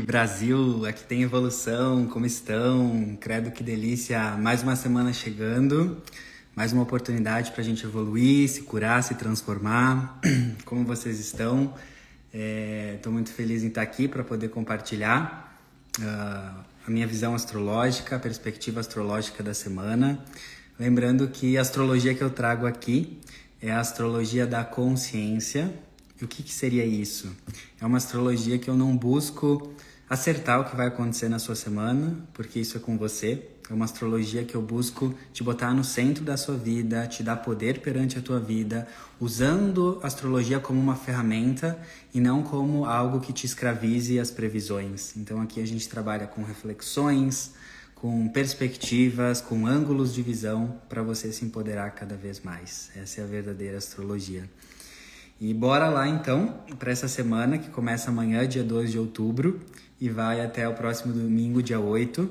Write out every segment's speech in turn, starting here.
Brasil. Aqui tem evolução. Como estão? Credo que delícia. Mais uma semana chegando. Mais uma oportunidade para a gente evoluir, se curar, se transformar. Como vocês estão? Estou é, muito feliz em estar aqui para poder compartilhar uh, a minha visão astrológica, a perspectiva astrológica da semana. Lembrando que a astrologia que eu trago aqui é a astrologia da consciência e o que, que seria isso? É uma astrologia que eu não busco acertar o que vai acontecer na sua semana, porque isso é com você. É uma astrologia que eu busco te botar no centro da sua vida, te dar poder perante a tua vida, usando a astrologia como uma ferramenta e não como algo que te escravize as previsões. Então aqui a gente trabalha com reflexões, com perspectivas, com ângulos de visão para você se empoderar cada vez mais. Essa é a verdadeira astrologia. E bora lá então para essa semana que começa amanhã, dia 2 de outubro, e vai até o próximo domingo, dia 8.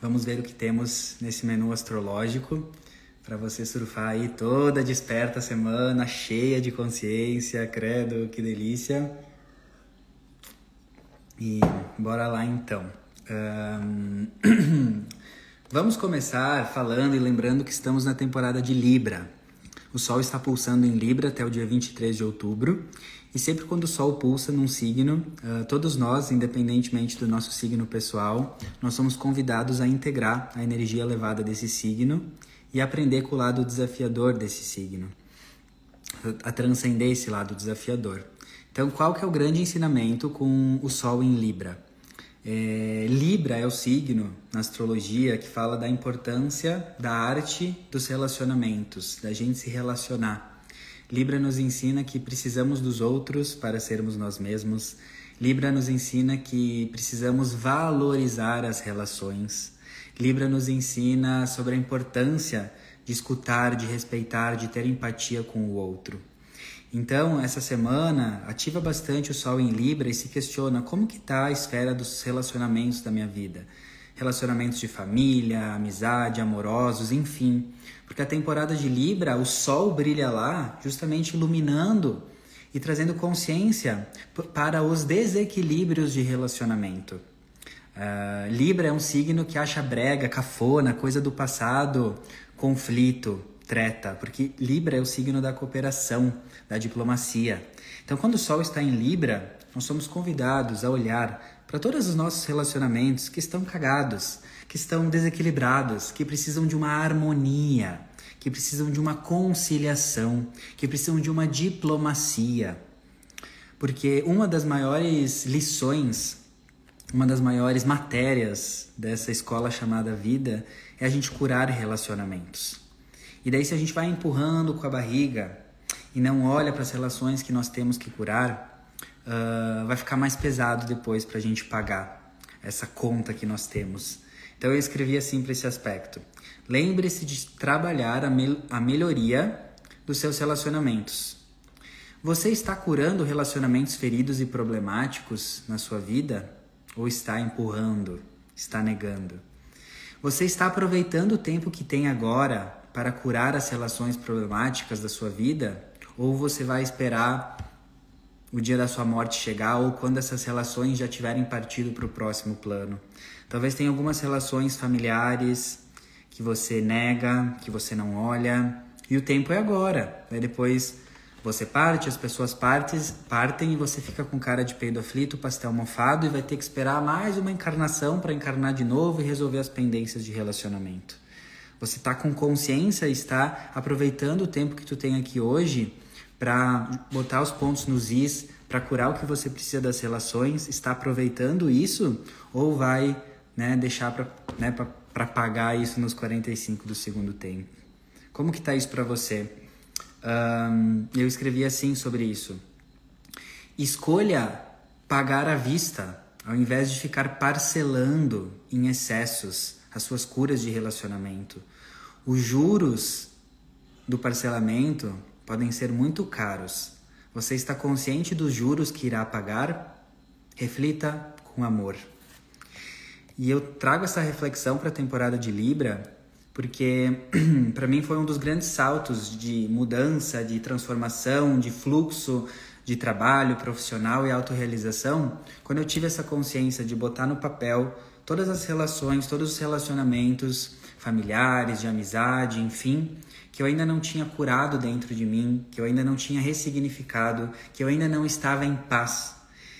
Vamos ver o que temos nesse menu astrológico para você surfar aí toda desperta semana, cheia de consciência, credo, que delícia. E bora lá então. Um... Vamos começar falando e lembrando que estamos na temporada de Libra. O Sol está pulsando em Libra até o dia 23 de outubro. E sempre quando o Sol pulsa num signo, uh, todos nós, independentemente do nosso signo pessoal, nós somos convidados a integrar a energia elevada desse signo e aprender com o lado desafiador desse signo, a transcender esse lado desafiador. Então, qual que é o grande ensinamento com o Sol em Libra? É, Libra é o signo na astrologia que fala da importância da arte dos relacionamentos, da gente se relacionar. Libra nos ensina que precisamos dos outros para sermos nós mesmos. Libra nos ensina que precisamos valorizar as relações. Libra nos ensina sobre a importância de escutar, de respeitar, de ter empatia com o outro. Então, essa semana, ativa bastante o Sol em Libra e se questiona como que está a esfera dos relacionamentos da minha vida. Relacionamentos de família, amizade, amorosos, enfim. Porque a temporada de Libra, o Sol brilha lá justamente iluminando e trazendo consciência para os desequilíbrios de relacionamento. Uh, Libra é um signo que acha brega, cafona, coisa do passado, conflito, treta, porque Libra é o signo da cooperação, da diplomacia. Então, quando o Sol está em Libra, nós somos convidados a olhar para todos os nossos relacionamentos que estão cagados, que estão desequilibrados, que precisam de uma harmonia, que precisam de uma conciliação, que precisam de uma diplomacia. Porque uma das maiores lições, uma das maiores matérias dessa escola chamada vida é a gente curar relacionamentos. E daí, se a gente vai empurrando com a barriga e não olha para as relações que nós temos que curar, uh, vai ficar mais pesado depois para a gente pagar essa conta que nós temos. Então, eu escrevi assim para esse aspecto: lembre-se de trabalhar a, mel a melhoria dos seus relacionamentos. Você está curando relacionamentos feridos e problemáticos na sua vida? Ou está empurrando, está negando? Você está aproveitando o tempo que tem agora para curar as relações problemáticas da sua vida? Ou você vai esperar o dia da sua morte chegar ou quando essas relações já tiverem partido para o próximo plano? Talvez tenha algumas relações familiares que você nega, que você não olha, e o tempo é agora. Aí depois você parte, as pessoas partes, partem e você fica com cara de peido aflito, pastel mofado e vai ter que esperar mais uma encarnação para encarnar de novo e resolver as pendências de relacionamento. Você está com consciência e está aproveitando o tempo que tu tem aqui hoje para botar os pontos nos is, para curar o que você precisa das relações, está aproveitando isso ou vai né, deixar para né, pagar isso nos 45 do segundo tempo? Como que tá isso para você? Um, eu escrevi assim sobre isso. Escolha pagar à vista, ao invés de ficar parcelando em excessos as suas curas de relacionamento. Os juros do parcelamento podem ser muito caros. Você está consciente dos juros que irá pagar? Reflita com amor. E eu trago essa reflexão para a temporada de Libra porque para mim foi um dos grandes saltos de mudança, de transformação, de fluxo, de trabalho, profissional e autorrealização, quando eu tive essa consciência de botar no papel todas as relações, todos os relacionamentos familiares, de amizade, enfim, que eu ainda não tinha curado dentro de mim, que eu ainda não tinha ressignificado, que eu ainda não estava em paz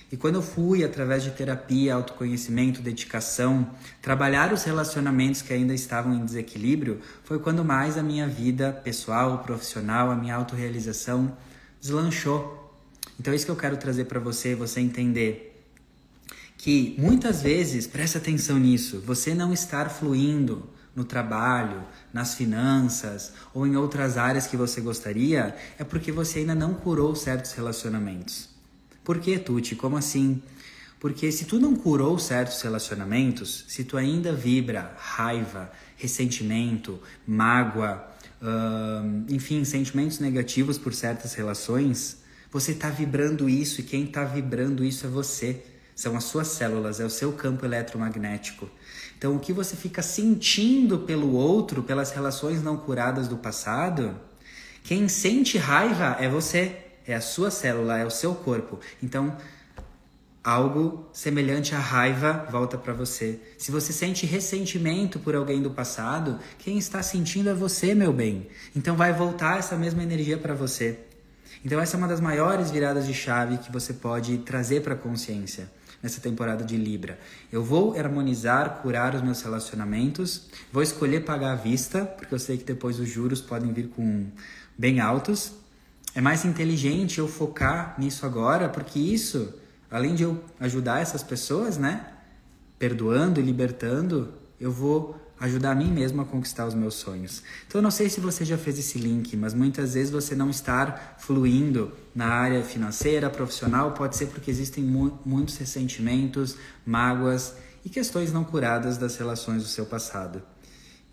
e quando eu fui, através de terapia, autoconhecimento, dedicação, trabalhar os relacionamentos que ainda estavam em desequilíbrio, foi quando mais a minha vida pessoal, profissional, a minha autorrealização deslanchou. Então é isso que eu quero trazer para você, você entender que muitas vezes, presta atenção nisso, você não estar fluindo no trabalho, nas finanças ou em outras áreas que você gostaria, é porque você ainda não curou certos relacionamentos. Por que, Tuti? Como assim? Porque se tu não curou certos relacionamentos, se tu ainda vibra raiva, ressentimento, mágoa, enfim, sentimentos negativos por certas relações, você está vibrando isso e quem está vibrando isso é você. São as suas células, é o seu campo eletromagnético. Então, o que você fica sentindo pelo outro, pelas relações não curadas do passado, quem sente raiva é você é a sua célula, é o seu corpo. Então, algo semelhante à raiva volta para você. Se você sente ressentimento por alguém do passado, quem está sentindo é você, meu bem. Então vai voltar essa mesma energia para você. Então essa é uma das maiores viradas de chave que você pode trazer para a consciência nessa temporada de Libra. Eu vou harmonizar, curar os meus relacionamentos, vou escolher pagar à vista, porque eu sei que depois os juros podem vir com bem altos é mais inteligente eu focar nisso agora, porque isso, além de eu ajudar essas pessoas, né, perdoando e libertando, eu vou ajudar a mim mesmo a conquistar os meus sonhos. Então eu não sei se você já fez esse link, mas muitas vezes você não estar fluindo na área financeira, profissional, pode ser porque existem mu muitos ressentimentos, mágoas e questões não curadas das relações do seu passado.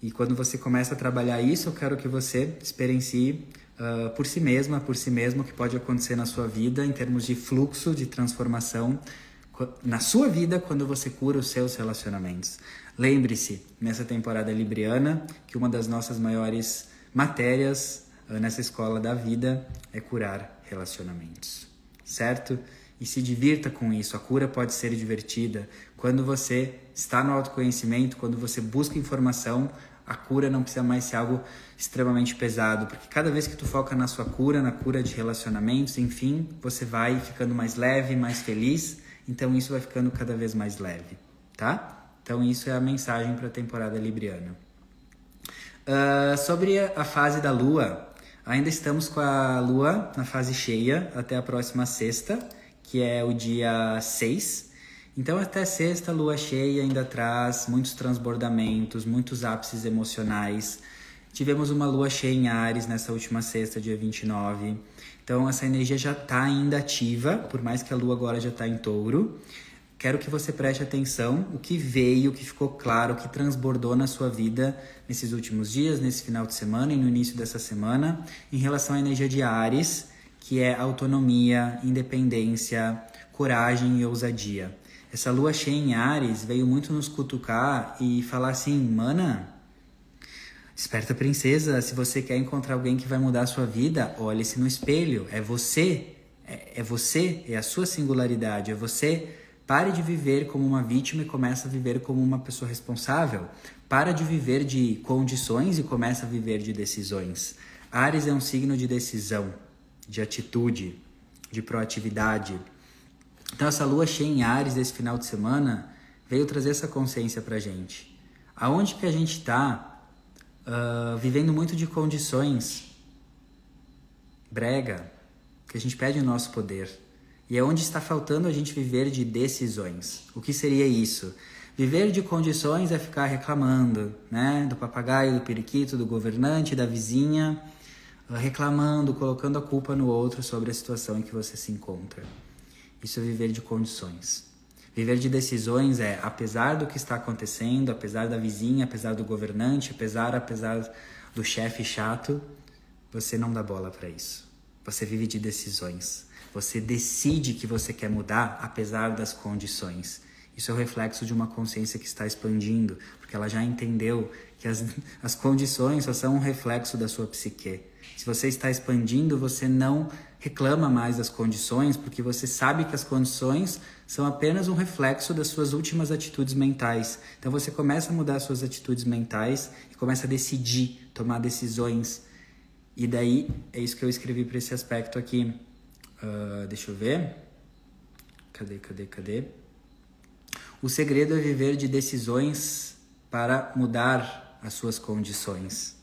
E quando você começa a trabalhar isso, eu quero que você experiencie uh, por si mesma, por si mesmo, o que pode acontecer na sua vida em termos de fluxo, de transformação na sua vida quando você cura os seus relacionamentos. Lembre-se, nessa temporada libriana, que uma das nossas maiores matérias uh, nessa escola da vida é curar relacionamentos, certo? E se divirta com isso. A cura pode ser divertida. Quando você está no autoconhecimento, quando você busca informação, a cura não precisa mais ser algo extremamente pesado, porque cada vez que tu foca na sua cura, na cura de relacionamentos, enfim, você vai ficando mais leve, mais feliz, então isso vai ficando cada vez mais leve, tá? Então isso é a mensagem para a temporada libriana. Uh, sobre a fase da lua, ainda estamos com a lua na fase cheia até a próxima sexta, que é o dia 6. Então, até sexta, lua cheia ainda traz muitos transbordamentos, muitos ápices emocionais. Tivemos uma lua cheia em Ares nessa última sexta, dia 29. Então, essa energia já está ainda ativa, por mais que a lua agora já está em touro. Quero que você preste atenção o que veio, o que ficou claro, o que transbordou na sua vida nesses últimos dias, nesse final de semana e no início dessa semana, em relação à energia de Ares, que é autonomia, independência, coragem e ousadia. Essa lua cheia em Ares veio muito nos cutucar e falar assim: mana, esperta princesa, se você quer encontrar alguém que vai mudar a sua vida, olhe-se no espelho. É você, é, é você, é a sua singularidade, é você. Pare de viver como uma vítima e comece a viver como uma pessoa responsável. Para de viver de condições e começa a viver de decisões. Ares é um signo de decisão, de atitude, de proatividade. Então, essa lua cheia em Ares desse final de semana veio trazer essa consciência pra gente. Aonde que a gente está uh, vivendo muito de condições brega, que a gente pede o nosso poder. E é onde está faltando a gente viver de decisões. O que seria isso? Viver de condições é ficar reclamando, né? Do papagaio, do periquito, do governante, da vizinha, reclamando, colocando a culpa no outro sobre a situação em que você se encontra. Isso é viver de condições. Viver de decisões é, apesar do que está acontecendo, apesar da vizinha, apesar do governante, apesar, apesar do chefe chato, você não dá bola para isso. Você vive de decisões. Você decide que você quer mudar apesar das condições. Isso é o reflexo de uma consciência que está expandindo, porque ela já entendeu que as, as condições só são um reflexo da sua psique. Se você está expandindo, você não reclama mais das condições, porque você sabe que as condições são apenas um reflexo das suas últimas atitudes mentais. Então você começa a mudar suas atitudes mentais e começa a decidir, tomar decisões. E daí é isso que eu escrevi para esse aspecto aqui. Uh, deixa eu ver. Cadê, cadê, cadê? O segredo é viver de decisões para mudar as suas condições.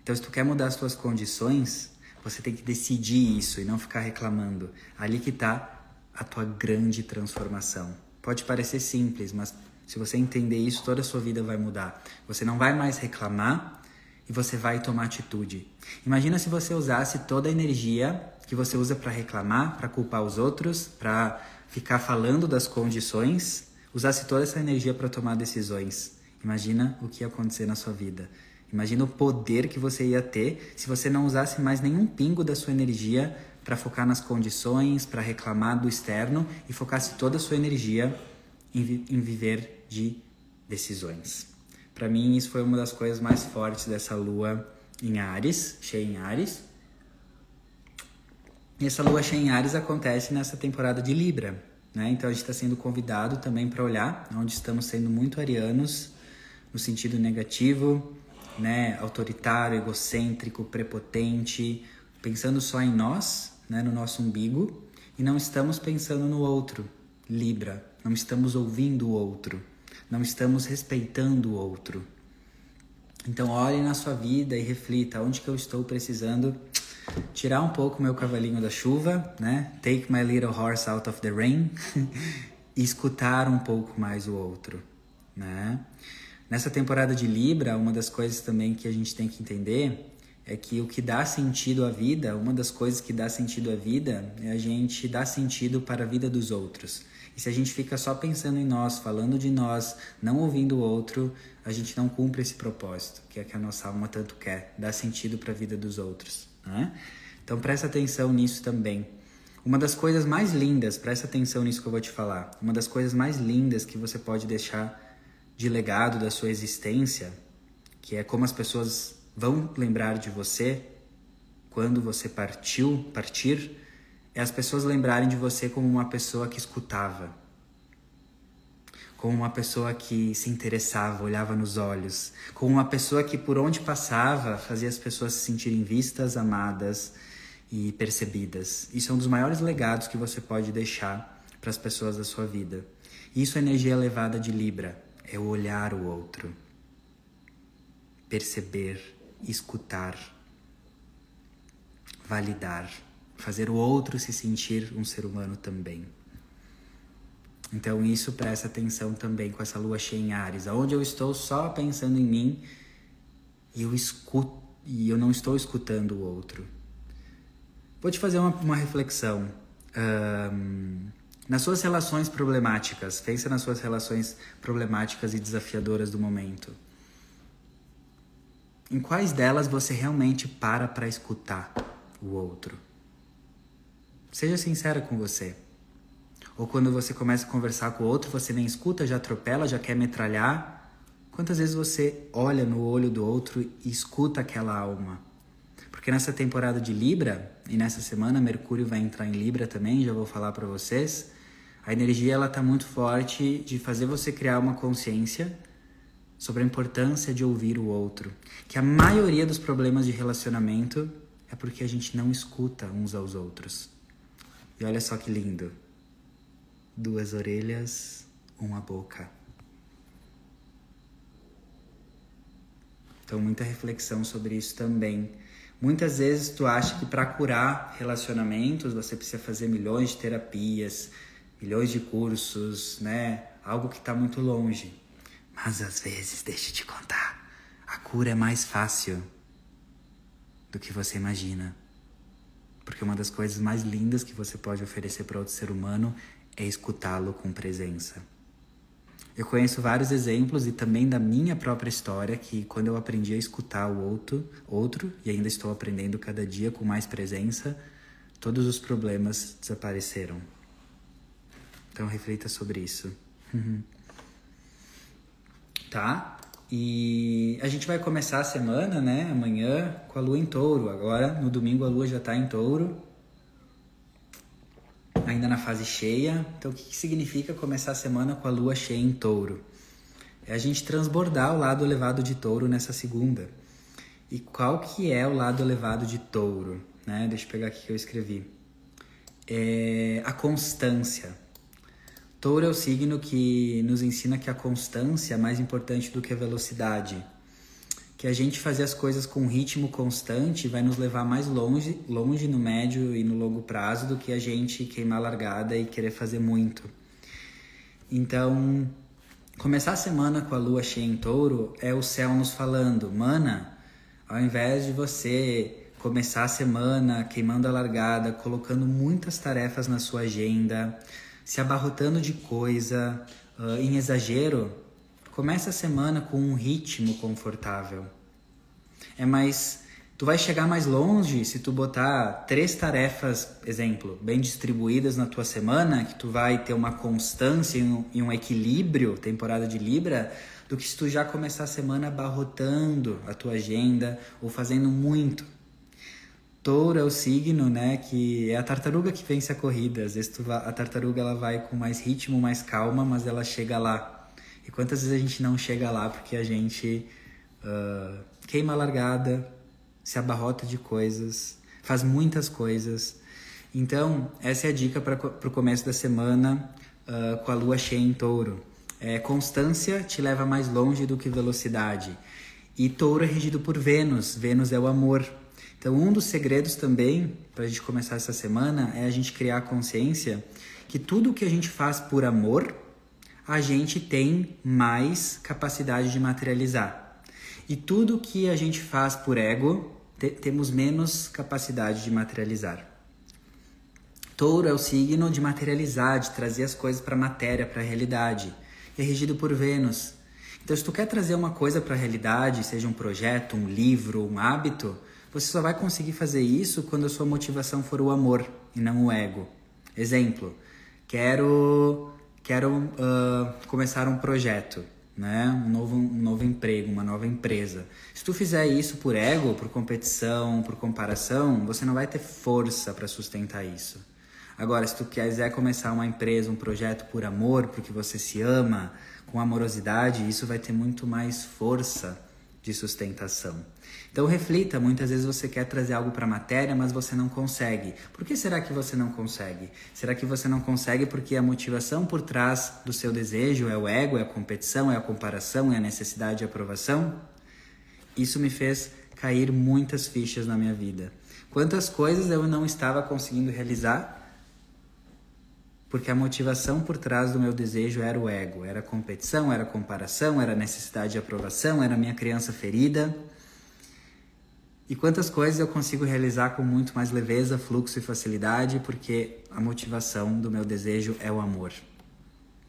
Então, se tu quer mudar as suas condições, você tem que decidir isso e não ficar reclamando. Ali que está a tua grande transformação. Pode parecer simples, mas se você entender isso, toda a sua vida vai mudar. Você não vai mais reclamar e você vai tomar atitude. Imagina se você usasse toda a energia que você usa para reclamar, para culpar os outros, para ficar falando das condições, usasse toda essa energia para tomar decisões. Imagina o que ia acontecer na sua vida. Imagina o poder que você ia ter se você não usasse mais nenhum pingo da sua energia para focar nas condições, para reclamar do externo e focasse toda a sua energia em, vi em viver de decisões. Para mim, isso foi uma das coisas mais fortes dessa lua em Ares, cheia em Ares. E essa lua cheia em Ares acontece nessa temporada de Libra, né? Então a gente está sendo convidado também para olhar onde estamos sendo muito arianos no sentido negativo, né? Autoritário, egocêntrico, prepotente, pensando só em nós, né? No nosso umbigo e não estamos pensando no outro, Libra. Não estamos ouvindo o outro não estamos respeitando o outro. Então olhe na sua vida e reflita onde que eu estou precisando tirar um pouco meu cavalinho da chuva, né? Take my little horse out of the rain e escutar um pouco mais o outro, né? Nessa temporada de Libra, uma das coisas também que a gente tem que entender é que o que dá sentido à vida, uma das coisas que dá sentido à vida é a gente dar sentido para a vida dos outros. E se a gente fica só pensando em nós, falando de nós, não ouvindo o outro, a gente não cumpre esse propósito, que é que a nossa alma tanto quer, dar sentido para a vida dos outros. Né? Então presta atenção nisso também. Uma das coisas mais lindas, presta atenção nisso que eu vou te falar, uma das coisas mais lindas que você pode deixar de legado da sua existência, que é como as pessoas vão lembrar de você quando você partiu, partir, é as pessoas lembrarem de você como uma pessoa que escutava, como uma pessoa que se interessava, olhava nos olhos, como uma pessoa que por onde passava fazia as pessoas se sentirem vistas, amadas e percebidas. Isso é um dos maiores legados que você pode deixar para as pessoas da sua vida. Isso é energia elevada de Libra, é olhar o outro, perceber, escutar, validar fazer o outro se sentir um ser humano também. Então isso presta atenção também com essa lua cheia em Ares, aonde eu estou só pensando em mim e eu escuto e eu não estou escutando o outro. Vou te fazer uma, uma reflexão. Um, nas suas relações problemáticas, pensa nas suas relações problemáticas e desafiadoras do momento. Em quais delas você realmente para para escutar o outro? Seja sincera com você. Ou quando você começa a conversar com o outro, você nem escuta, já atropela, já quer metralhar. Quantas vezes você olha no olho do outro e escuta aquela alma? Porque nessa temporada de Libra, e nessa semana Mercúrio vai entrar em Libra também, já vou falar para vocês, a energia ela tá muito forte de fazer você criar uma consciência sobre a importância de ouvir o outro. Que a maioria dos problemas de relacionamento é porque a gente não escuta uns aos outros. E olha só que lindo. Duas orelhas, uma boca. Então, muita reflexão sobre isso também. Muitas vezes tu acha que para curar relacionamentos você precisa fazer milhões de terapias, milhões de cursos, né? Algo que está muito longe. Mas às vezes, deixa eu te contar, a cura é mais fácil do que você imagina. Porque uma das coisas mais lindas que você pode oferecer para outro ser humano é escutá-lo com presença. Eu conheço vários exemplos e também da minha própria história que quando eu aprendi a escutar o outro, outro e ainda estou aprendendo cada dia com mais presença, todos os problemas desapareceram. Então reflita sobre isso. Tá? E a gente vai começar a semana, né, amanhã, com a lua em touro. Agora, no domingo, a lua já tá em touro, ainda na fase cheia. Então, o que, que significa começar a semana com a lua cheia em touro? É a gente transbordar o lado elevado de touro nessa segunda. E qual que é o lado elevado de touro? Né? Deixa eu pegar aqui que eu escrevi. É a constância. Touro é o signo que nos ensina que a constância é mais importante do que a velocidade. Que a gente fazer as coisas com ritmo constante vai nos levar mais longe, longe no médio e no longo prazo do que a gente queimar a largada e querer fazer muito. Então, começar a semana com a lua cheia em touro é o céu nos falando, mana, ao invés de você começar a semana queimando a largada, colocando muitas tarefas na sua agenda, se abarrotando de coisa, uh, em exagero, começa a semana com um ritmo confortável. É mais. Tu vai chegar mais longe se tu botar três tarefas, exemplo, bem distribuídas na tua semana, que tu vai ter uma constância e um, e um equilíbrio, temporada de Libra, do que se tu já começar a semana abarrotando a tua agenda ou fazendo muito. Touro é o signo, né, que é a tartaruga que vence a corrida. Às vezes vai, a tartaruga ela vai com mais ritmo, mais calma, mas ela chega lá. E quantas vezes a gente não chega lá porque a gente uh, queima a largada, se abarrota de coisas, faz muitas coisas. Então, essa é a dica para o começo da semana uh, com a lua cheia em touro. É, constância te leva mais longe do que velocidade. E touro é regido por Vênus. Vênus é o amor. Então, um dos segredos também para a gente começar essa semana é a gente criar a consciência que tudo que a gente faz por amor, a gente tem mais capacidade de materializar. E tudo que a gente faz por ego, te temos menos capacidade de materializar. Touro é o signo de materializar, de trazer as coisas para a matéria, para a realidade. É regido por Vênus. Então, se tu quer trazer uma coisa para a realidade, seja um projeto, um livro, um hábito, você só vai conseguir fazer isso quando a sua motivação for o amor e não o ego. Exemplo, quero quero uh, começar um projeto, né? Um novo, um novo emprego, uma nova empresa. Se tu fizer isso por ego, por competição, por comparação, você não vai ter força para sustentar isso. Agora, se tu quiser começar uma empresa, um projeto por amor, porque você se ama, com amorosidade, isso vai ter muito mais força de sustentação. Então reflita, muitas vezes você quer trazer algo para a matéria, mas você não consegue. Por que será que você não consegue? Será que você não consegue porque a motivação por trás do seu desejo é o ego, é a competição, é a comparação, é a necessidade de aprovação? Isso me fez cair muitas fichas na minha vida. Quantas coisas eu não estava conseguindo realizar porque a motivação por trás do meu desejo era o ego, era competição, era comparação, era necessidade de aprovação, era minha criança ferida. E quantas coisas eu consigo realizar com muito mais leveza, fluxo e facilidade, porque a motivação do meu desejo é o amor.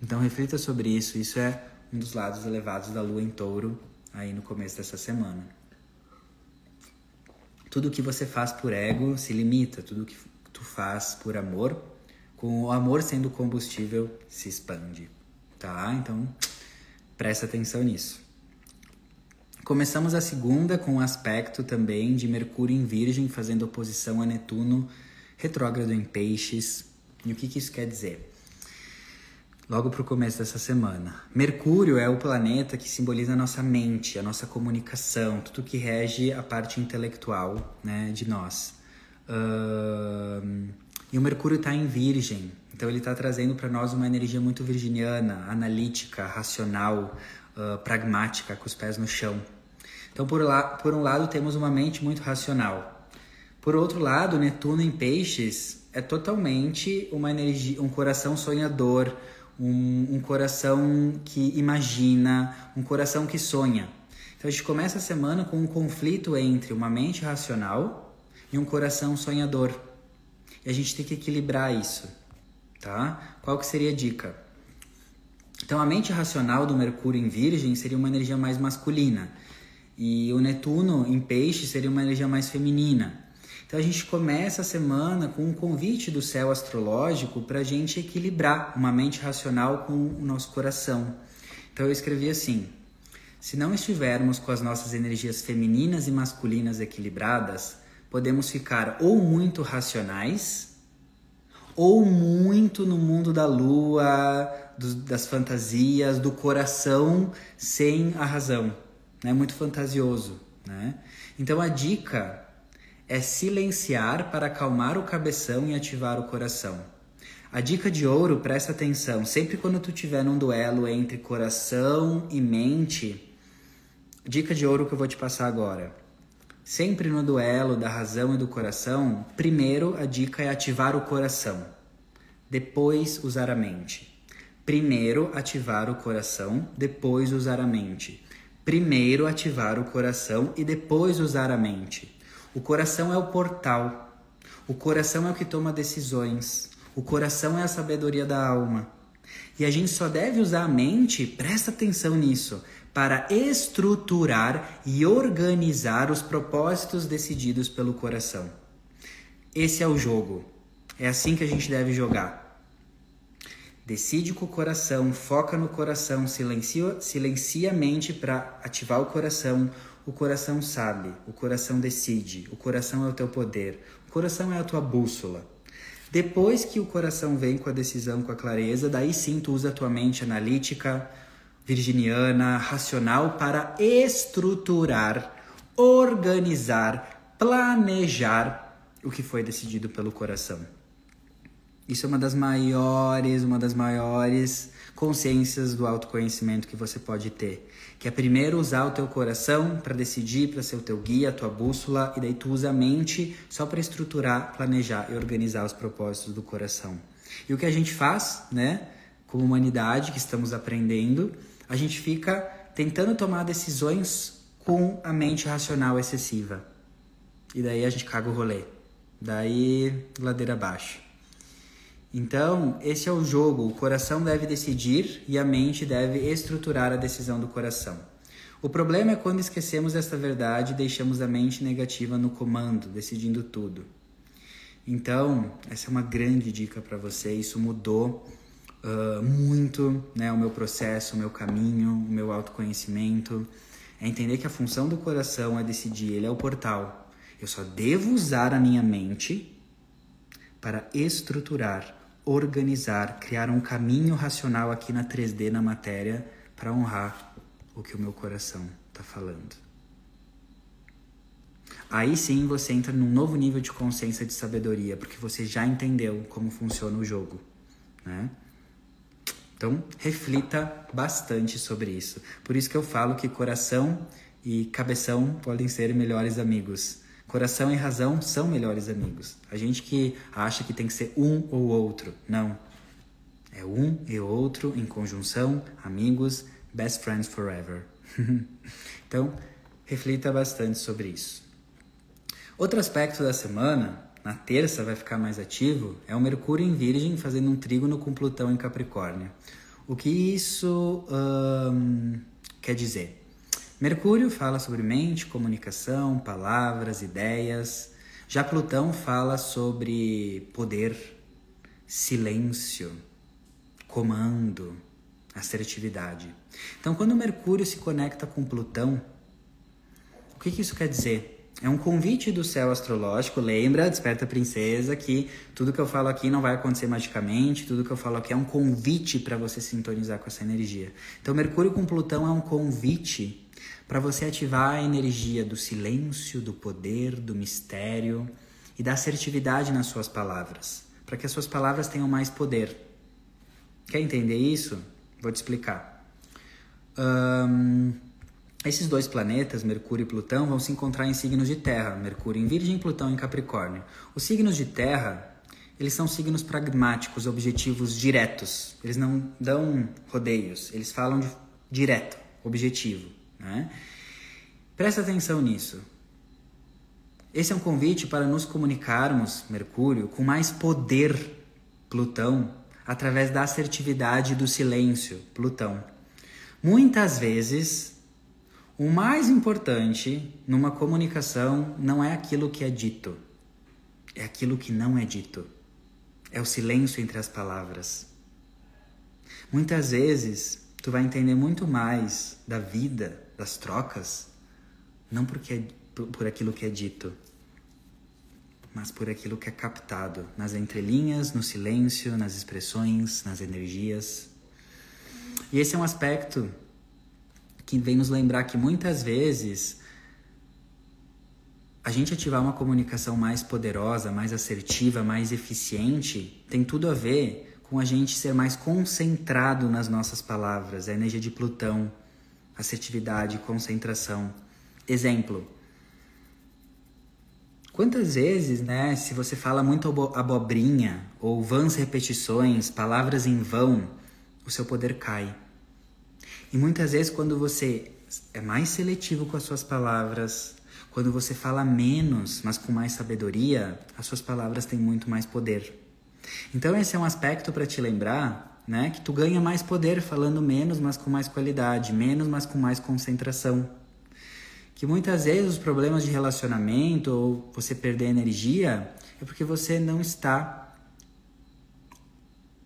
Então reflita sobre isso, isso é um dos lados elevados da lua em touro aí no começo dessa semana. Tudo que você faz por ego se limita, tudo que tu faz por amor com o amor sendo combustível, se expande, tá? Então, presta atenção nisso. Começamos a segunda com um aspecto também de Mercúrio em Virgem fazendo oposição a Netuno retrógrado em Peixes. E o que, que isso quer dizer? Logo para o começo dessa semana. Mercúrio é o planeta que simboliza a nossa mente, a nossa comunicação, tudo que rege a parte intelectual né, de nós. Uh, e o Mercúrio está em Virgem, então ele está trazendo para nós uma energia muito virginiana, analítica, racional, uh, pragmática, com os pés no chão. Então, por, por um lado, temos uma mente muito racional. Por outro lado, Netuno em Peixes é totalmente uma energia, um coração sonhador, um, um coração que imagina, um coração que sonha. Então a gente começa a semana com um conflito entre uma mente racional e um coração sonhador. E a gente tem que equilibrar isso, tá? Qual que seria a dica? Então a mente racional do Mercúrio em Virgem seria uma energia mais masculina e o Netuno em Peixe seria uma energia mais feminina. Então a gente começa a semana com um convite do céu astrológico para a gente equilibrar uma mente racional com o nosso coração. Então eu escrevi assim: se não estivermos com as nossas energias femininas e masculinas equilibradas, podemos ficar ou muito racionais ou muito no mundo da lua, do, das fantasias, do coração sem a razão, né? Muito fantasioso, né? Então a dica é silenciar para acalmar o cabeção e ativar o coração. A dica de ouro, presta atenção, sempre quando tu tiver num duelo entre coração e mente, dica de ouro que eu vou te passar agora. Sempre no duelo da razão e do coração, primeiro a dica é ativar o coração, depois usar a mente. Primeiro ativar o coração, depois usar a mente. Primeiro ativar o coração e depois usar a mente. O coração é o portal. O coração é o que toma decisões. O coração é a sabedoria da alma. E a gente só deve usar a mente, presta atenção nisso, para estruturar e organizar os propósitos decididos pelo coração. Esse é o jogo. É assim que a gente deve jogar. Decide com o coração, foca no coração, silencia, silencia a mente para ativar o coração, o coração sabe, o coração decide, o coração é o teu poder, o coração é a tua bússola. Depois que o coração vem com a decisão, com a clareza, daí sim tu usa a tua mente analítica, virginiana, racional para estruturar, organizar, planejar o que foi decidido pelo coração. Isso é uma das maiores, uma das maiores consciências do autoconhecimento que você pode ter que é primeiro usar o teu coração para decidir, para ser o teu guia, a tua bússola, e daí tu usa a mente só para estruturar, planejar e organizar os propósitos do coração. E o que a gente faz, né, como humanidade que estamos aprendendo, a gente fica tentando tomar decisões com a mente racional excessiva. E daí a gente caga o rolê. Daí, ladeira abaixo. Então, esse é o jogo. O coração deve decidir e a mente deve estruturar a decisão do coração. O problema é quando esquecemos esta verdade e deixamos a mente negativa no comando, decidindo tudo. Então, essa é uma grande dica para você. Isso mudou uh, muito né, o meu processo, o meu caminho, o meu autoconhecimento. É entender que a função do coração é decidir, ele é o portal. Eu só devo usar a minha mente para estruturar organizar, criar um caminho racional aqui na 3D, na matéria, para honrar o que o meu coração está falando. Aí sim você entra num novo nível de consciência de sabedoria, porque você já entendeu como funciona o jogo, né? Então, reflita bastante sobre isso. Por isso que eu falo que coração e cabeção podem ser melhores amigos. Coração e razão são melhores amigos. A gente que acha que tem que ser um ou outro. Não. É um e outro em conjunção, amigos, best friends forever. então, reflita bastante sobre isso. Outro aspecto da semana, na terça vai ficar mais ativo, é o Mercúrio em Virgem fazendo um trígono com Plutão em Capricórnio. O que isso hum, quer dizer? Mercúrio fala sobre mente, comunicação, palavras, ideias. Já Plutão fala sobre poder, silêncio, comando, assertividade. Então, quando Mercúrio se conecta com Plutão, o que, que isso quer dizer? É um convite do céu astrológico, lembra, desperta princesa, que tudo que eu falo aqui não vai acontecer magicamente, tudo que eu falo aqui é um convite para você sintonizar com essa energia. Então, Mercúrio com Plutão é um convite para você ativar a energia do silêncio, do poder, do mistério e da assertividade nas suas palavras, para que as suas palavras tenham mais poder. Quer entender isso? Vou te explicar. Um, esses dois planetas, Mercúrio e Plutão, vão se encontrar em signos de Terra, Mercúrio em Virgem Plutão em Capricórnio. Os signos de Terra, eles são signos pragmáticos, objetivos diretos. Eles não dão rodeios, eles falam direto, objetivo. Né? Presta atenção nisso. Esse é um convite para nos comunicarmos, Mercúrio, com mais poder, Plutão, através da assertividade do silêncio, Plutão. Muitas vezes, o mais importante numa comunicação não é aquilo que é dito, é aquilo que não é dito. É o silêncio entre as palavras. Muitas vezes tu vai entender muito mais da vida, das trocas, não porque é, por aquilo que é dito, mas por aquilo que é captado nas entrelinhas, no silêncio, nas expressões, nas energias. E esse é um aspecto que vem nos lembrar que muitas vezes a gente ativar uma comunicação mais poderosa, mais assertiva, mais eficiente, tem tudo a ver com a gente ser mais concentrado nas nossas palavras, a energia de Plutão, assertividade, concentração. Exemplo, Quantas vezes, né, se você fala muito abobrinha ou vãs repetições, palavras em vão, o seu poder cai. E muitas vezes quando você é mais seletivo com as suas palavras, quando você fala menos, mas com mais sabedoria, as suas palavras têm muito mais poder. Então esse é um aspecto para te lembrar, né, que tu ganha mais poder falando menos, mas com mais qualidade, menos, mas com mais concentração. Que muitas vezes os problemas de relacionamento ou você perder energia é porque você não está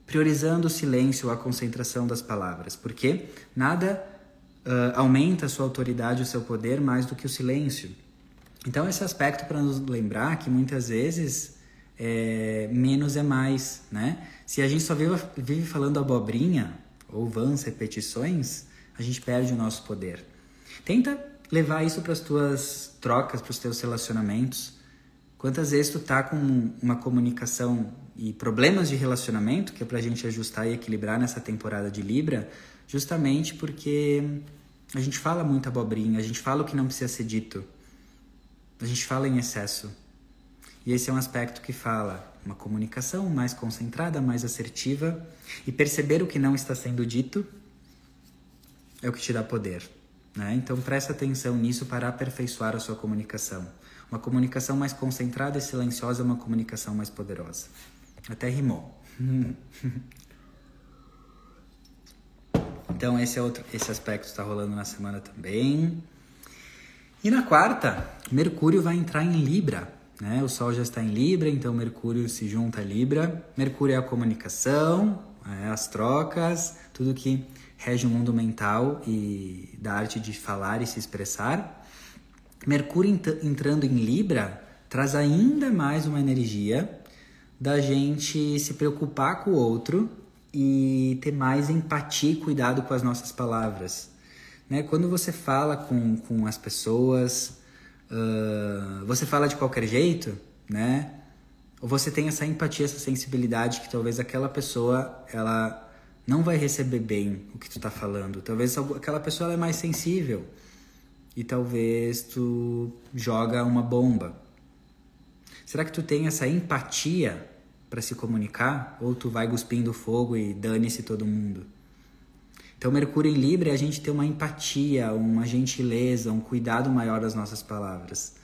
priorizando o silêncio a concentração das palavras, porque nada uh, aumenta a sua autoridade, o seu poder mais do que o silêncio. Então esse aspecto para nos lembrar que muitas vezes é, menos é mais, né? Se a gente só vive, vive falando abobrinha ou vãs repetições, a gente perde o nosso poder. Tenta levar isso para as tuas trocas, para os teus relacionamentos. Quantas vezes tu tá com uma comunicação e problemas de relacionamento, que é para a gente ajustar e equilibrar nessa temporada de Libra, justamente porque a gente fala muita abobrinha, a gente fala o que não precisa ser dito, a gente fala em excesso. E esse é um aspecto que fala uma comunicação mais concentrada, mais assertiva e perceber o que não está sendo dito é o que te dá poder. Né? Então preste atenção nisso para aperfeiçoar a sua comunicação. Uma comunicação mais concentrada e silenciosa é uma comunicação mais poderosa. Até rimou. Então esse é outro, esse aspecto está rolando na semana também. E na quarta, Mercúrio vai entrar em Libra. Né? O Sol já está em Libra, então Mercúrio se junta a Libra. Mercúrio é a comunicação, é as trocas, tudo que rege o mundo mental e da arte de falar e se expressar. Mercúrio entrando em Libra traz ainda mais uma energia da gente se preocupar com o outro e ter mais empatia e cuidado com as nossas palavras. Né? Quando você fala com, com as pessoas, você fala de qualquer jeito, né? Ou você tem essa empatia, essa sensibilidade que talvez aquela pessoa ela não vai receber bem o que tu tá falando. Talvez aquela pessoa é mais sensível e talvez tu joga uma bomba. Será que tu tem essa empatia para se comunicar ou tu vai cuspindo fogo e dane-se todo mundo? Então, Mercúrio em Libra é a gente ter uma empatia, uma gentileza, um cuidado maior das nossas palavras,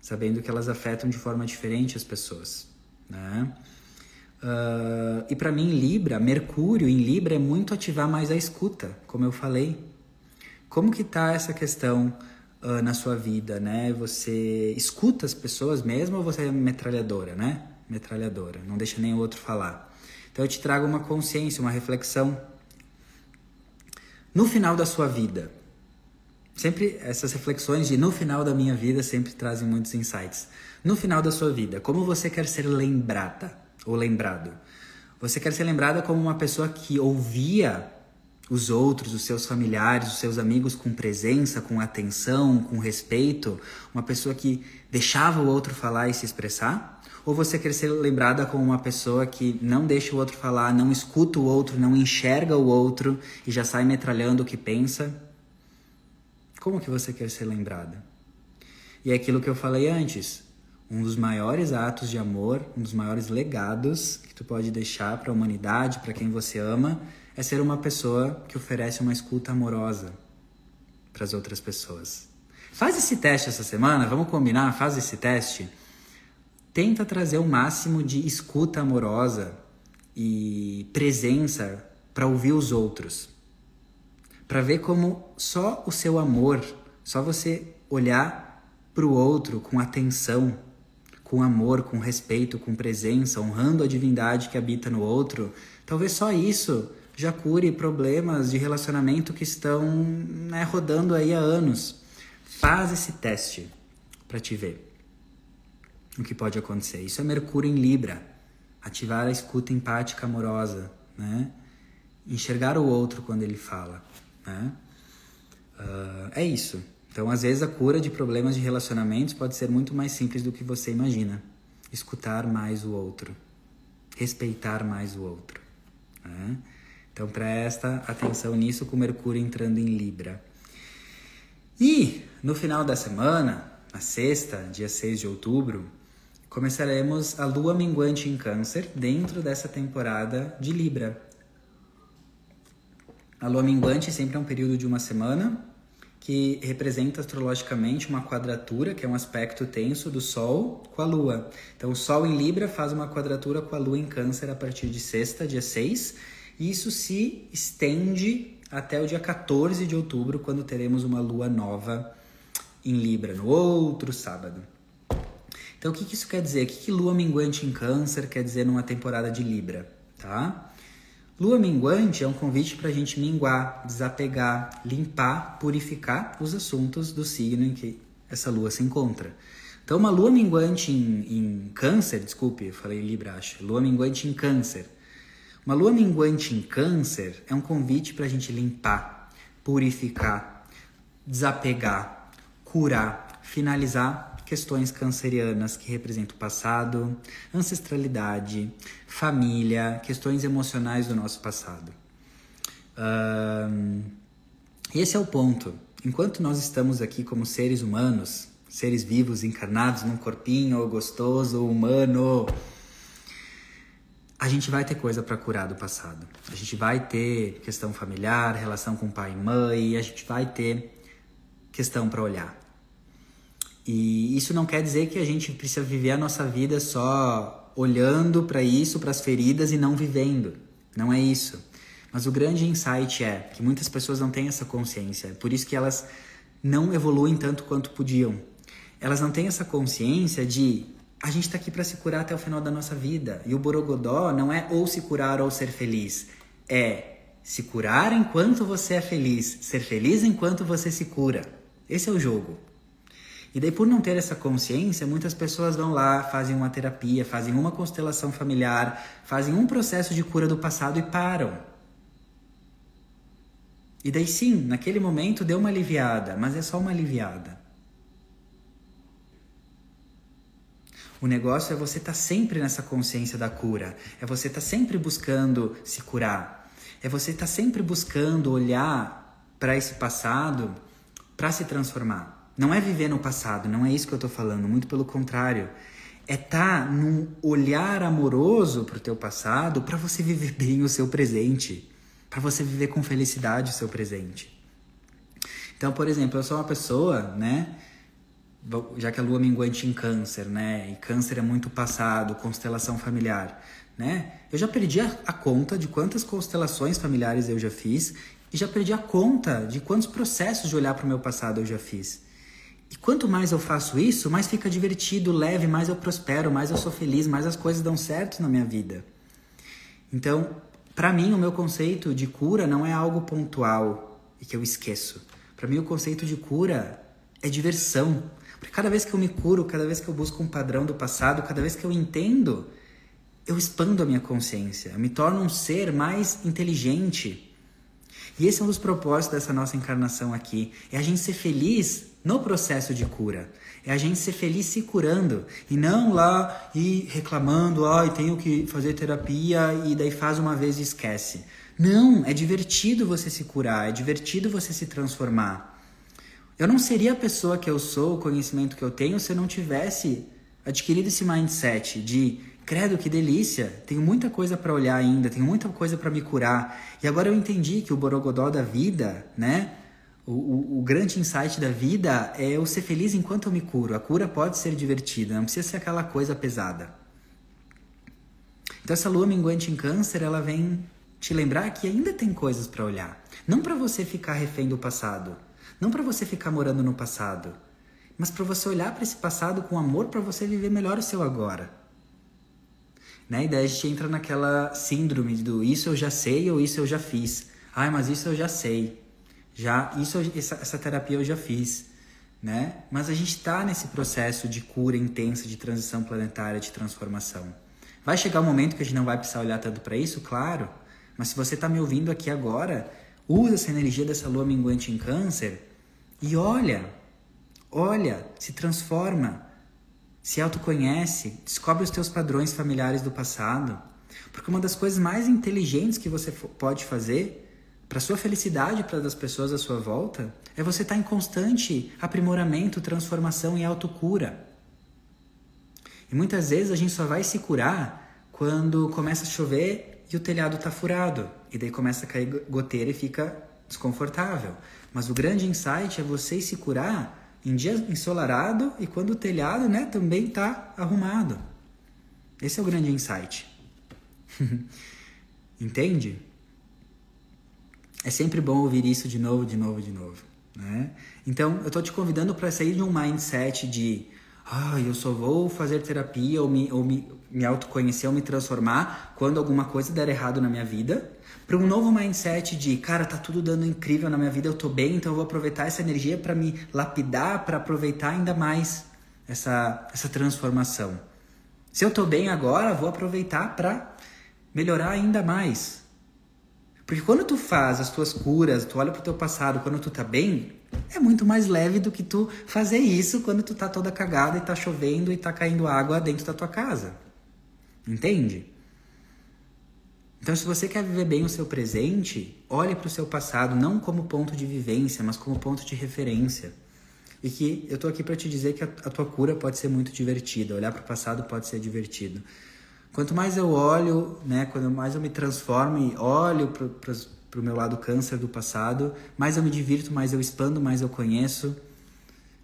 sabendo que elas afetam de forma diferente as pessoas, né? Uh, e para mim, Libra, Mercúrio em Libra é muito ativar mais a escuta, como eu falei. Como que tá essa questão uh, na sua vida, né? Você escuta as pessoas mesmo ou você é metralhadora, né? Metralhadora, não deixa nem o outro falar. Então eu te trago uma consciência, uma reflexão. No final da sua vida, sempre essas reflexões de no final da minha vida sempre trazem muitos insights. No final da sua vida, como você quer ser lembrada? ou lembrado. Você quer ser lembrada como uma pessoa que ouvia os outros, os seus familiares, os seus amigos com presença, com atenção, com respeito, uma pessoa que deixava o outro falar e se expressar? Ou você quer ser lembrada como uma pessoa que não deixa o outro falar, não escuta o outro, não enxerga o outro e já sai metralhando o que pensa? Como que você quer ser lembrada? E é aquilo que eu falei antes um dos maiores atos de amor, um dos maiores legados que tu pode deixar para a humanidade, para quem você ama, é ser uma pessoa que oferece uma escuta amorosa para as outras pessoas. Faz esse teste essa semana, vamos combinar, faz esse teste. Tenta trazer o máximo de escuta amorosa e presença para ouvir os outros. Para ver como só o seu amor, só você olhar para o outro com atenção, com amor, com respeito, com presença, honrando a divindade que habita no outro, talvez só isso já cure problemas de relacionamento que estão né, rodando aí há anos. Faz esse teste para te ver o que pode acontecer. Isso é Mercúrio em Libra. Ativar a escuta empática amorosa, né? Enxergar o outro quando ele fala, né? Uh, é isso. Então, às vezes, a cura de problemas de relacionamentos pode ser muito mais simples do que você imagina. Escutar mais o outro, respeitar mais o outro. Né? Então, presta atenção nisso com Mercúrio entrando em Libra. E no final da semana, na sexta, dia 6 de outubro, começaremos a lua minguante em Câncer dentro dessa temporada de Libra. A lua minguante sempre é um período de uma semana, que representa astrologicamente uma quadratura, que é um aspecto tenso do Sol com a Lua. Então, o Sol em Libra faz uma quadratura com a Lua em Câncer a partir de sexta, dia 6, e isso se estende até o dia 14 de outubro, quando teremos uma Lua nova em Libra, no outro sábado. Então, o que, isso quer dizer? O que, que Lua minguante em Câncer quer dizer numa temporada de Libra? Tá? Lua minguante é um convite para a gente minguar, desapegar, limpar, purificar os assuntos do signo em que essa lua se encontra. Então, uma lua minguante em, em câncer, desculpe, falei Libra, acho, lua minguante em câncer. Uma lua minguante em câncer é um convite para a gente limpar, purificar, desapegar, curar, finalizar questões cancerianas que representam o passado, ancestralidade, família, questões emocionais do nosso passado. Um, esse é o ponto. Enquanto nós estamos aqui como seres humanos, seres vivos encarnados num corpinho gostoso, humano, a gente vai ter coisa para curar do passado. A gente vai ter questão familiar, relação com pai e mãe, a gente vai ter questão para olhar. E isso não quer dizer que a gente precisa viver a nossa vida só olhando para isso, para as feridas e não vivendo. Não é isso. Mas o grande insight é que muitas pessoas não têm essa consciência. É por isso que elas não evoluem tanto quanto podiam. Elas não têm essa consciência de a gente está aqui para se curar até o final da nossa vida. E o Borogodó não é ou se curar ou ser feliz. É se curar enquanto você é feliz, ser feliz enquanto você se cura. Esse é o jogo. E daí, por não ter essa consciência, muitas pessoas vão lá, fazem uma terapia, fazem uma constelação familiar, fazem um processo de cura do passado e param. E daí, sim, naquele momento deu uma aliviada, mas é só uma aliviada. O negócio é você estar tá sempre nessa consciência da cura, é você estar tá sempre buscando se curar, é você estar tá sempre buscando olhar para esse passado para se transformar. Não é viver no passado, não é isso que eu estou falando, muito pelo contrário. É estar tá num olhar amoroso para o teu passado para você viver bem o seu presente, para você viver com felicidade o seu presente. Então, por exemplo, eu sou uma pessoa, né? Já que a lua minguante em câncer, né? E câncer é muito passado, constelação familiar, né? Eu já perdi a, a conta de quantas constelações familiares eu já fiz e já perdi a conta de quantos processos de olhar para o meu passado eu já fiz. E quanto mais eu faço isso, mais fica divertido, leve, mais eu prospero, mais eu sou feliz, mais as coisas dão certo na minha vida. Então, para mim, o meu conceito de cura não é algo pontual e que eu esqueço. Para mim, o conceito de cura é diversão. Porque cada vez que eu me curo, cada vez que eu busco um padrão do passado, cada vez que eu entendo, eu expando a minha consciência, eu me torno um ser mais inteligente. E esse é um dos propósitos dessa nossa encarnação aqui, é a gente ser feliz no processo de cura. É a gente ser feliz se curando e não lá e reclamando, ai, tenho que fazer terapia e daí faz uma vez e esquece. Não, é divertido você se curar, é divertido você se transformar. Eu não seria a pessoa que eu sou, o conhecimento que eu tenho, se eu não tivesse adquirido esse mindset de credo que delícia, tenho muita coisa para olhar ainda, tenho muita coisa para me curar. E agora eu entendi que o borogodó da vida, né, o, o, o, grande insight da vida é eu ser feliz enquanto eu me curo. A cura pode ser divertida, não precisa ser aquela coisa pesada. Então essa lua minguante em câncer, ela vem te lembrar que ainda tem coisas para olhar. Não para você ficar refém do passado, não para você ficar morando no passado, mas para você olhar para esse passado com amor para você viver melhor o seu agora. Né? E daí a gente entra naquela síndrome do isso eu já sei ou isso eu já fiz. Ai, mas isso eu já sei. Já isso essa, essa terapia eu já fiz, né? Mas a gente está nesse processo de cura intensa, de transição planetária, de transformação. Vai chegar um momento que a gente não vai precisar olhar tanto para isso, claro. Mas se você está me ouvindo aqui agora, usa essa energia dessa lua minguante em câncer e olha, olha, se transforma, se autoconhece, descobre os teus padrões familiares do passado. Porque uma das coisas mais inteligentes que você pode fazer para sua felicidade para das pessoas à sua volta é você estar tá em constante aprimoramento, transformação e autocura. E muitas vezes a gente só vai se curar quando começa a chover e o telhado está furado. E daí começa a cair goteira e fica desconfortável. Mas o grande insight é você se curar em dia ensolarado e quando o telhado né, também está arrumado. Esse é o grande insight. Entende? É sempre bom ouvir isso de novo, de novo, de novo. Né? Então, eu estou te convidando para sair de um mindset de ah, eu só vou fazer terapia ou me, ou me, me autoconhecer ou me transformar quando alguma coisa der errado na minha vida, para um novo mindset de, cara, tá tudo dando incrível na minha vida, eu tô bem, então eu vou aproveitar essa energia para me lapidar, para aproveitar ainda mais essa, essa transformação. Se eu tô bem agora, vou aproveitar para melhorar ainda mais. Porque quando tu faz as tuas curas, tu olha pro teu passado, quando tu tá bem, é muito mais leve do que tu fazer isso quando tu tá toda cagada e tá chovendo e tá caindo água dentro da tua casa. Entende? Então, se você quer viver bem o seu presente, olhe para o seu passado não como ponto de vivência, mas como ponto de referência. E que eu tô aqui para te dizer que a, a, tua cura pode ser muito divertida, olhar para o passado pode ser divertido. Quanto mais eu olho, né, quando mais eu me transformo e olho para o meu lado câncer do passado, mais eu me divirto, mais eu expando, mais eu conheço.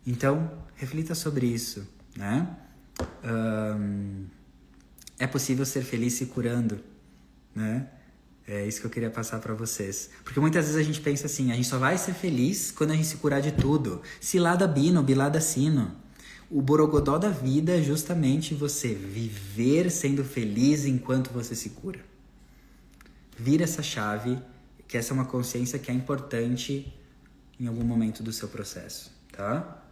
Então, reflita sobre isso, né? É possível ser feliz se curando né? É isso que eu queria passar para vocês. Porque muitas vezes a gente pensa assim, a gente só vai ser feliz quando a gente se curar de tudo. Cilada bino, bilada sino. O borogodó da vida é justamente você viver sendo feliz enquanto você se cura. Vira essa chave, que essa é uma consciência que é importante em algum momento do seu processo, tá?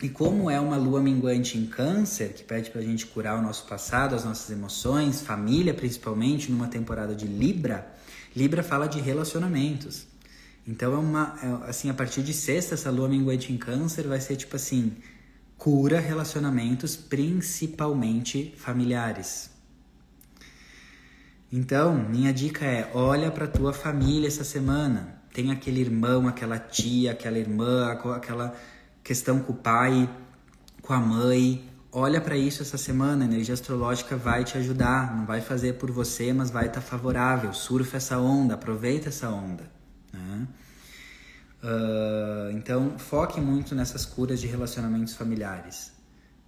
E como é uma lua minguante em câncer, que pede para a gente curar o nosso passado, as nossas emoções, família principalmente, numa temporada de Libra, Libra fala de relacionamentos. Então é uma, é, assim, a partir de sexta, essa lua minguante em câncer vai ser tipo assim, cura relacionamentos, principalmente familiares. Então, minha dica é, olha para tua família essa semana. Tem aquele irmão, aquela tia, aquela irmã, aquela questão com o pai, com a mãe. Olha para isso essa semana, a energia astrológica vai te ajudar, não vai fazer por você, mas vai estar tá favorável. Surfa essa onda, aproveita essa onda. Né? Uh, então, foque muito nessas curas de relacionamentos familiares.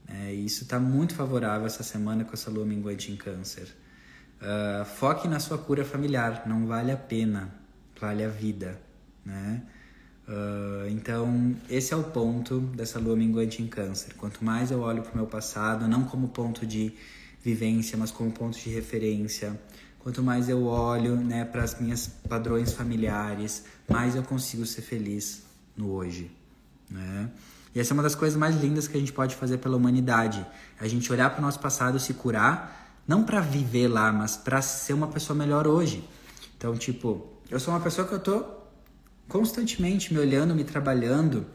É, isso está muito favorável essa semana com essa lua minguante em câncer. Uh, foque na sua cura familiar, não vale a pena, vale a vida. Né? Uh, então, esse é o ponto dessa lua minguante em Câncer. Quanto mais eu olho para o meu passado, não como ponto de vivência, mas como ponto de referência, quanto mais eu olho né, para as minhas padrões familiares, mais eu consigo ser feliz no hoje. Né? E essa é uma das coisas mais lindas que a gente pode fazer pela humanidade. A gente olhar para o nosso passado, se curar, não para viver lá, mas para ser uma pessoa melhor hoje. Então, tipo, eu sou uma pessoa que eu tô constantemente me olhando, me trabalhando,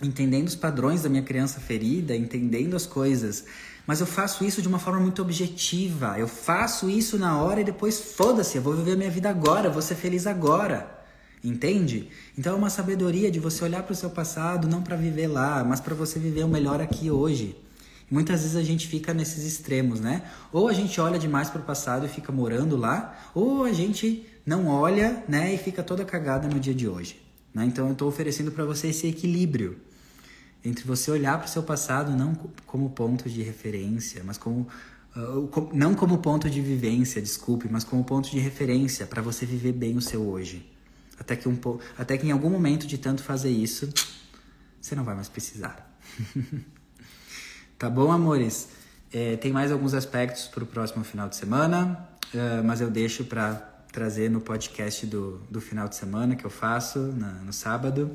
entendendo os padrões da minha criança ferida, entendendo as coisas. Mas eu faço isso de uma forma muito objetiva. Eu faço isso na hora e depois foda-se, eu vou viver minha vida agora, vou ser feliz agora. Entende? Então é uma sabedoria de você olhar para o seu passado não para viver lá, mas para você viver o melhor aqui hoje. Muitas vezes a gente fica nesses extremos, né? Ou a gente olha demais para o passado e fica morando lá, ou a gente não olha, né, e fica toda cagada no dia de hoje. Né? Então eu estou oferecendo para você esse equilíbrio entre você olhar para o seu passado não como ponto de referência, mas como uh, não como ponto de vivência, desculpe, mas como ponto de referência para você viver bem o seu hoje. Até que um até que em algum momento de tanto fazer isso, você não vai mais precisar. tá bom, amores? É, tem mais alguns aspectos para o próximo final de semana, uh, mas eu deixo para trazer no podcast do, do final de semana que eu faço na, no sábado.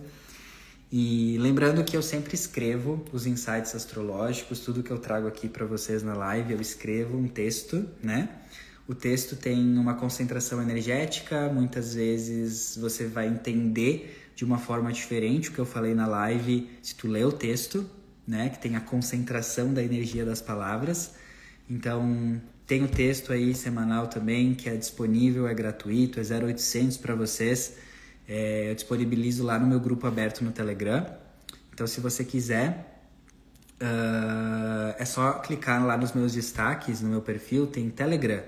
E lembrando que eu sempre escrevo os insights astrológicos, tudo que eu trago aqui para vocês na live, eu escrevo um texto, né? O texto tem uma concentração energética, muitas vezes você vai entender de uma forma diferente o que eu falei na live se tu lê o texto, né? Que tem a concentração da energia das palavras. Então, tem o texto aí semanal também, que é disponível, é gratuito, é 0800 para vocês é, eu disponibilizo lá no meu grupo aberto no Telegram. Então, se você quiser, uh, é só clicar lá nos meus destaques, no meu perfil, tem Telegram.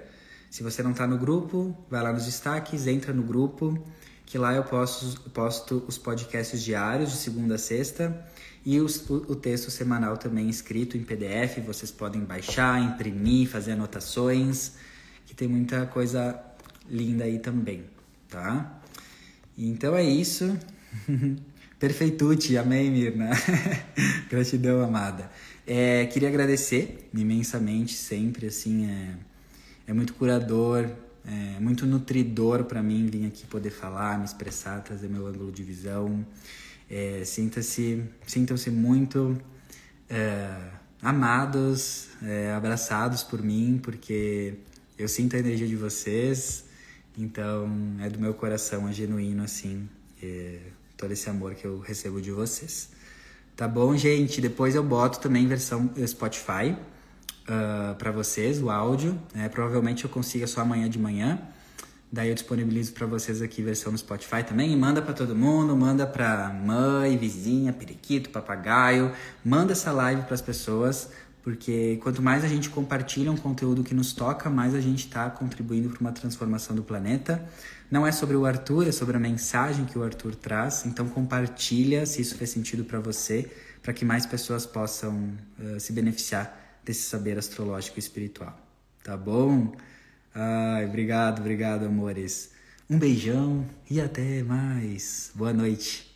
Se você não está no grupo, vai lá nos destaques, entra no grupo, que lá eu posto, posto os podcasts diários, de segunda a sexta, e os, o, o texto semanal também escrito em PDF. Vocês podem baixar, imprimir, fazer anotações, que tem muita coisa linda aí também, tá? Então é isso. Perfeitude, amém, Mirna. Gratidão, amada. É, queria agradecer imensamente, sempre, assim, é, é muito curador, é muito nutridor para mim vir aqui poder falar, me expressar, trazer meu ângulo de visão. É, Sinta-se, sintam-se muito é, amados, é, abraçados por mim, porque eu sinto a energia de vocês, então, é do meu coração, é genuíno, assim, é, todo esse amor que eu recebo de vocês. Tá bom, gente? Depois eu boto também versão Spotify uh, ah, para vocês, o áudio. Né? Provavelmente eu consiga só amanhã de manhã. Daí eu disponibilizo para vocês aqui versão no Spotify também. E manda para todo mundo, manda para mãe, vizinha, periquito, papagaio. Manda essa live para as pessoas porque quanto mais a gente compartilha um conteúdo que nos toca, mais a gente está contribuindo para uma transformação do planeta. Não é sobre o Arthur, é sobre a mensagem que o Arthur traz. Então compartilha se isso fez sentido para você, para que mais pessoas possam uh, se beneficiar desse saber astrológico e espiritual. Tá bom? Ai, obrigado, obrigado, amores. Um beijão e até mais. Boa noite.